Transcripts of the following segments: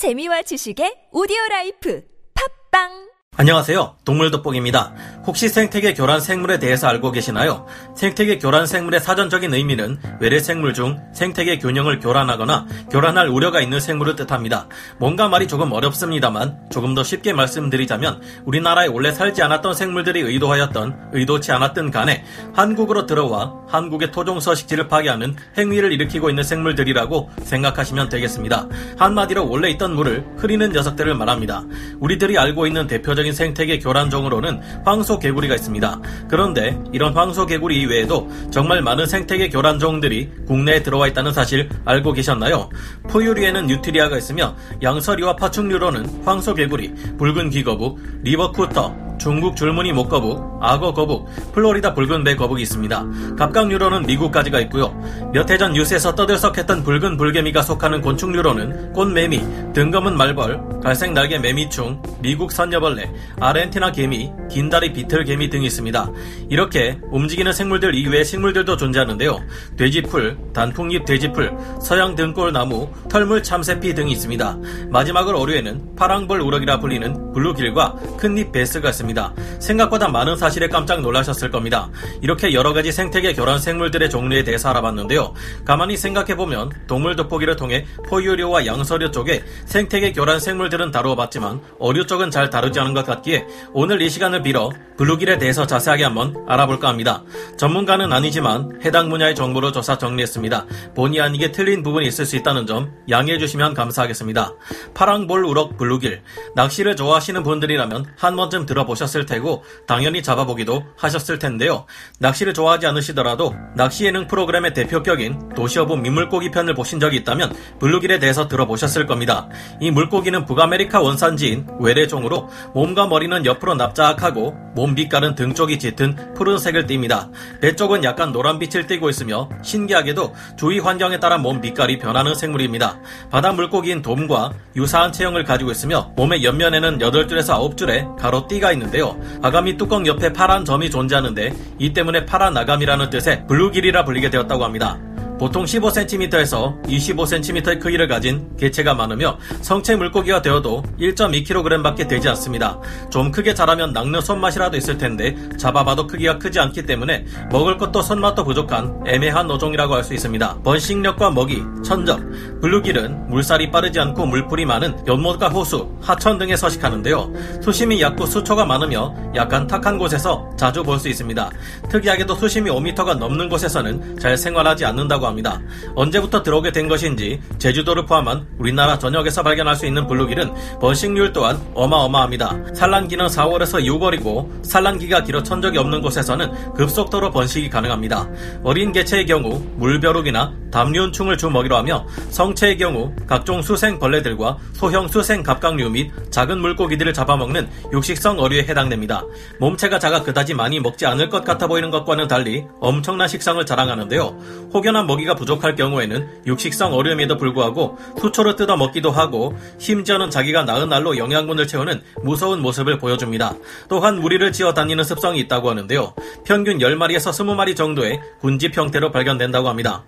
재미와 지식의 오디오 라이프. 팟빵 안녕하세요. 동물 돋보기입니다. 혹시 생태계 교란 생물에 대해서 알고 계시나요? 생태계 교란 생물의 사전적인 의미는 외래 생물 중 생태계 균형을 교란하거나 교란할 우려가 있는 생물을 뜻합니다. 뭔가 말이 조금 어렵습니다만 조금 더 쉽게 말씀드리자면 우리나라에 원래 살지 않았던 생물들이 의도하였던 의도치 않았던 간에 한국으로 들어와 한국의 토종 서식지를 파괴하는 행위를 일으키고 있는 생물들이라고 생각하시면 되겠습니다. 한마디로 원래 있던 물을 흐리는 녀석들을 말합니다. 우리들이 알고 있는 대표적인 대표적인 생태계 교란종으로는 황소 개구리가 있습니다. 그런데 이런 황소 개구리 이외에도 정말 많은 생태계 교란종들이 국내에 들어와 있다는 사실 알고 계셨나요? 포유류에는 뉴트리아가 있으며 양서류와 파충류로는 황소 개구리, 붉은 귀거북, 리버쿠터, 중국 줄무늬 목거북, 악어 거북, 플로리다 붉은 배 거북이 있습니다. 갑각류로는 미국가재가 있고요. 몇 해 전 뉴스에서 떠들썩했던 붉은 불개미가 속하는 곤충류로는 꽃매미, 등검은 말벌, 갈색 날개 매미충, 미국 선녀벌레, 아르헨티나 개미, 긴다리 비틀 개미 등이 있습니다. 이렇게 움직이는 생물들 이외의 식물들도 존재하는데요. 돼지풀, 단풍잎 돼지풀, 서양 등골나무, 털물 참새피 등이 있습니다. 마지막으로 어류에는 파랑벌 우럭이라 불리는 블루길과 큰잎 베스가 있습니다. 생각보다 많은 사실에 깜짝 놀라셨을 겁니다. 이렇게 여러 가지 생태계 교란 생물들의 종류에 대해서 알아봤는데요. 가만히 생각해보면 동물 돋보기를 통해 포유류와 양서류 쪽에 생태계 교란 생물들은 다루어 봤지만 어류 쪽은 잘 다루지 않은 것 같기에 오늘 이 시간을 빌어 블루길에 대해서 자세하게 한번 알아볼까 합니다. 전문가는 아니지만 해당 분야의 정보를 조사 정리했습니다. 본의 아니게 틀린 부분이 있을 수 있다는 점 양해해 주시면 감사하겠습니다. 파랑볼 우럭 블루길 낚시를 좋아하시는 분들이라면 한 번쯤 들어보셨 보셨을 테고 당연히 잡아보기도 하셨을 텐데요. 낚시를 좋아하지 않으시더라도 낚시 예능 프로그램의 대표격인 도시어부 민물고기 편을 보신 적이 있다면 블루길에 대해서 들어보셨을 겁니다. 이 물고기는 북아메리카 원산지인 외래종으로 몸과 머리는 옆으로 납작하고 몸 빛깔은 등 쪽이 짙은 푸른색을 띱니다. 배 쪽은 약간 노란빛을 띠고 있으며 신기하게도 주위 환경에 따라 몸 빛깔이 변하는 생물입니다. 바다 물고기인 돔과 유사한 체형을 가지고 있으며 몸의 옆면에는 8줄에서 9줄의 가로 띠가 있는 있는데요. 아가미 뚜껑 옆에 파란 점이 존재하는데 이 때문에 파란 아가미라는 뜻의 블루길이라 불리게 되었다고 합니다. 보통 15cm에서 25cm의 크기를 가진 개체가 많으며 성체 물고기가 되어도 1.2kg밖에 되지 않습니다. 좀 크게 자라면 낚는 손맛이라도 있을 텐데 잡아봐도 크기가 크지 않기 때문에 먹을 것도 손맛도 부족한 애매한 어종이라고 할 수 있습니다. 번식력과 먹이, 천적, 블루길은 물살이 빠르지 않고 물풀이 많은 연못과 호수, 하천 등에 서식하는데요. 수심이 약9 수초가 많으며 약간 탁한 곳에서 자주 볼 수 있습니다. 특이하게도 수심이 5m가 넘는 곳에서는 잘 생활하지 않는다고 합니다. 언제부터 들어오게 된 것인지 제주도를 포함한 우리나라 전역에서 발견할 수 있는 블루길은 번식률 또한 어마어마합니다. 산란기는 4월에서 6월이고 산란기가 길어 천적이 없는 곳에서는 급속도로 번식이 가능합니다. 어린 개체의 경우 물벼룩이나 담륜충을 주 먹이로 하며 성체의 경우 각종 수생 벌레들과 소형 수생 갑각류 및 작은 물고기들을 잡아먹는 육식성 어류에 해당됩니다. 몸체가 작아 그다지 많이 먹지 않을 것 같아 보이는 것과는 달리 엄청난 식성을 자랑하는데요. 혹여나 먹이 가 부족할 경우에는 육식성 어류임에도 불구하고 수초를 뜯어 먹기도 하고 심지어는 자기가 낳은 날로 영양분을 채우는 무서운 모습을 보여줍니다. 또한 무리를 지어 다니는 습성이 있다고 하는데요. 평균 10마리에서 20마리 정도의 군집 형태로 발견된다고 합니다.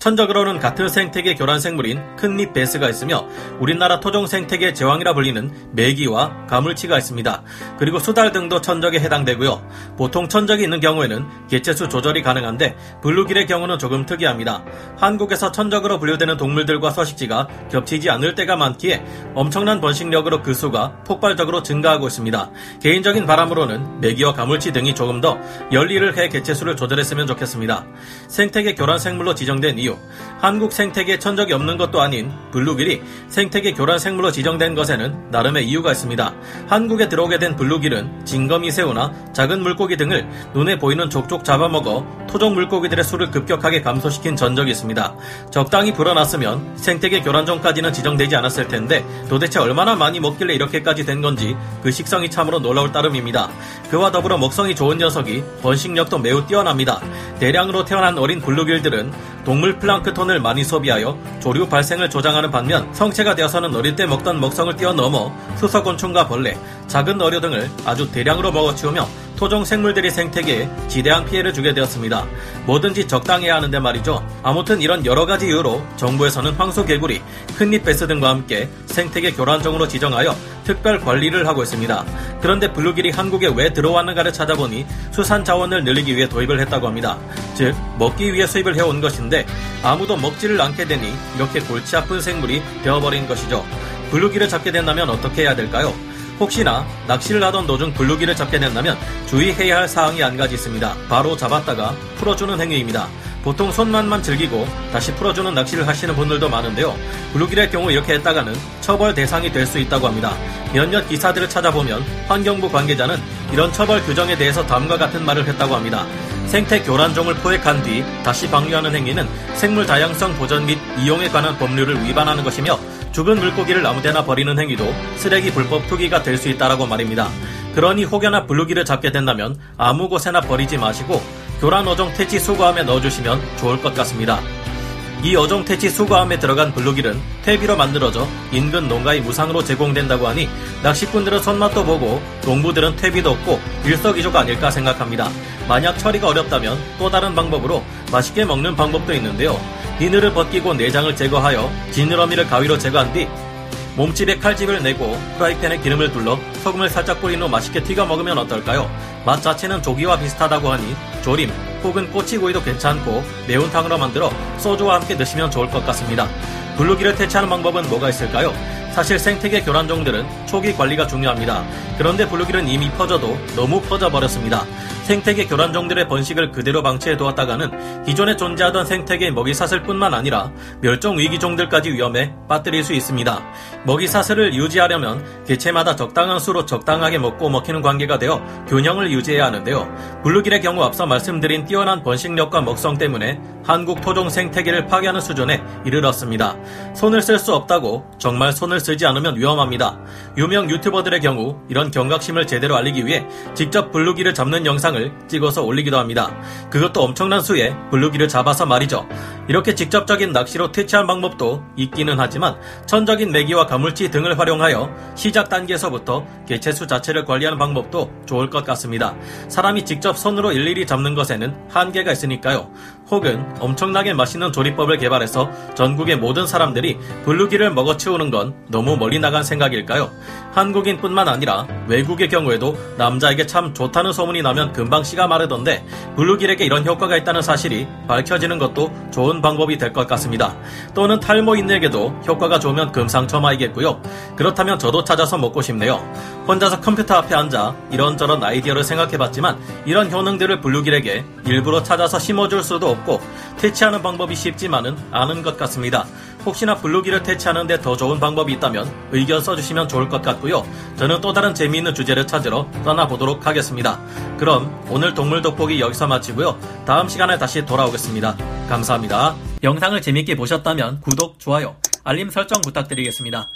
천적으로는 같은 생태계 교란 생물인 큰잎 베스가 있으며 우리나라 토종 생태계 제왕이라 불리는 메기와 가물치가 있습니다. 그리고 수달 등도 천적에 해당되고요. 보통 천적이 있는 경우에는 개체수 조절이 가능한데 블루길의 경우는 조금 특이합니다. 한국에서 천적으로 분류되는 동물들과 서식지가 겹치지 않을 때가 많기에 엄청난 번식력으로 그 수가 폭발적으로 증가하고 있습니다. 개인적인 바람으로는 메기와 가물치 등이 조금 더 열일을 해 개체수를 조절했으면 좋겠습니다. 생태계 교란 생물로 지정된 이유 이유, 한국 생태계 천적이 없는 것도 아닌 블루길이 생태계 교란 생물로 지정된 것에는 나름의 이유가 있습니다. 한국에 들어오게 된 블루길은 징거미새우나 작은 물고기 등을 눈에 보이는 족족 잡아먹어 토종 물고기들의 수를 급격하게 감소시킨 전적이 있습니다. 적당히 불어났으면 생태계 교란종까지는 지정되지 않았을 텐데 도대체 얼마나 많이 먹길래 이렇게까지 된 건지 그 식성이 참으로 놀라울 따름입니다. 그와 더불어 먹성이 좋은 녀석이 번식력도 매우 뛰어납니다. 대량으로 태어난 어린 블루길들은 동물 플랑크톤을 많이 소비하여 조류 발생을 조장하는 반면 성체가 되어서는 어릴 때 먹던 먹성을 뛰어넘어 수서곤충과 벌레, 작은 어류 등을 아주 대량으로 먹어치우며 토종 생물들이 생태계에 지대한 피해를 주게 되었습니다. 뭐든지 적당해야 하는데 말이죠. 아무튼 이런 여러 가지 이유로 정부에서는 황소개구리, 큰잎 베스 등과 함께 생태계 교란종으로 지정하여 특별 관리를 하고 있습니다. 그런데 블루길이 한국에 왜 들어왔는가를 찾아보니 수산 자원을 늘리기 위해 도입을 했다고 합니다. 즉 먹기 위해 수입을 해온 것인데 아무도 먹지를 않게 되니 이렇게 골치 아픈 생물이 되어버린 것이죠. 블루길을 잡게 된다면 어떻게 해야 될까요? 혹시나 낚시를 하던 도중 블루길을 잡게 된다면 주의해야 할 사항이 한 가지 있습니다. 바로 잡았다가 풀어주는 행위입니다. 보통 손맛만 즐기고 다시 풀어주는 낚시를 하시는 분들도 많은데요. 블루길의 경우 이렇게 했다가는 처벌 대상이 될 수 있다고 합니다. 몇몇 기사들을 찾아보면 환경부 관계자는 이런 처벌 규정에 대해서 다음과 같은 말을 했다고 합니다. 생태 교란종을 포획한 뒤 다시 방류하는 행위는 생물 다양성 보전 및 이용에 관한 법률을 위반하는 것이며 죽은 물고기를 아무데나 버리는 행위도 쓰레기 불법 투기가 될 수 있다라고 말입니다. 그러니 혹여나 블루기를 잡게 된다면 아무 곳에나 버리지 마시고 교란 어종 퇴치 수거함에 넣어주시면 좋을 것 같습니다. 이 어종 퇴치 수거함에 들어간 블루길은 퇴비로 만들어져 인근 농가에 무상으로 제공된다고 하니 낚시꾼들은 손맛도 보고 농부들은 퇴비도 없고 일석이조가 아닐까 생각합니다. 만약 처리가 어렵다면 또 다른 방법으로 맛있게 먹는 방법도 있는데요. 비늘을 벗기고 내장을 제거하여 지느러미를 가위로 제거한 뒤 몸집에 칼집을 내고 프라이팬에 기름을 둘러 소금을 살짝 뿌린 후 맛있게 튀겨 먹으면 어떨까요? 맛 자체는 조기와 비슷하다고 하니 조림 혹은 꼬치구이도 괜찮고 매운탕으로 만들어 소주와 함께 드시면 좋을 것 같습니다. 블루길을 퇴치하는 방법은 뭐가 있을까요? 사실 생태계 교란종들은 초기 관리가 중요합니다. 그런데 블루길은 이미 퍼져도 너무 퍼져버렸습니다. 생태계 교란종들의 번식을 그대로 방치해 두었다가는 기존에 존재하던 생태계 먹이사슬 뿐만 아니라 멸종 위기종들까지 위험에 빠뜨릴 수 있습니다. 먹이사슬을 유지하려면 개체마다 적당한 수로 적당하게 먹고 먹히는 관계가 되어 균형을 유지해야 하는데요. 블루길의 경우 앞서 말씀드린 뛰어난 번식력과 먹성 때문에 한국 토종 생태계를 파괴하는 수준에 이르렀습니다. 손을 쓸 수 없다고 정말 손을 쓰지 않으면 위험합니다. 유명 유튜버들의 경우 이런 경각심을 제대로 알리기 위해 직접 블루기를 잡는 영상을 찍어서 올리기도 합니다. 그것도 엄청난 수의 블루기를 잡아서 말이죠. 이렇게 직접적인 낚시로 퇴치한 방법도 있기는 하지만 천적인 메기와 가물치 등을 활용하여 시작 단계에서부터 개체수 자체를 관리하는 방법도 좋을 것 같습니다. 사람이 직접 손으로 일일이 잡는 것에는 한계가 있으니까요. 혹은 엄청나게 맛있는 조리법을 개발해서 전국의 모든 사람들이 블루기를 먹어치우는 건 너무 멀리 나간 생각일까요? 한국인뿐만 아니라 외국의 경우에도 남자에게 참 좋다는 소문이 나면 금방 씨가 마르던데 블루길에게 이런 효과가 있다는 사실이 밝혀지는 것도 좋은 방법이 될 것 같습니다. 또는 탈모인에게도 효과가 좋으면 금상첨화이겠고요. 그렇다면 저도 찾아서 먹고 싶네요. 혼자서 컴퓨터 앞에 앉아 이런저런 아이디어를 생각해봤지만 이런 효능들을 블루길에게 일부러 찾아서 심어줄 수도 없고 퇴치하는 방법이 쉽지만은 않은 것 같습니다. 혹시나 블루기를 퇴치하는데 더 좋은 방법이 있다면 의견 써주시면 좋을 것 같고요. 저는 또 다른 재미있는 주제를 찾으러 떠나보도록 하겠습니다. 그럼 오늘 동물 돋보기 여기서 마치고요. 다음 시간에 다시 돌아오겠습니다. 감사합니다. 영상을 재밌게 보셨다면 구독, 좋아요, 알림 설정 부탁드리겠습니다.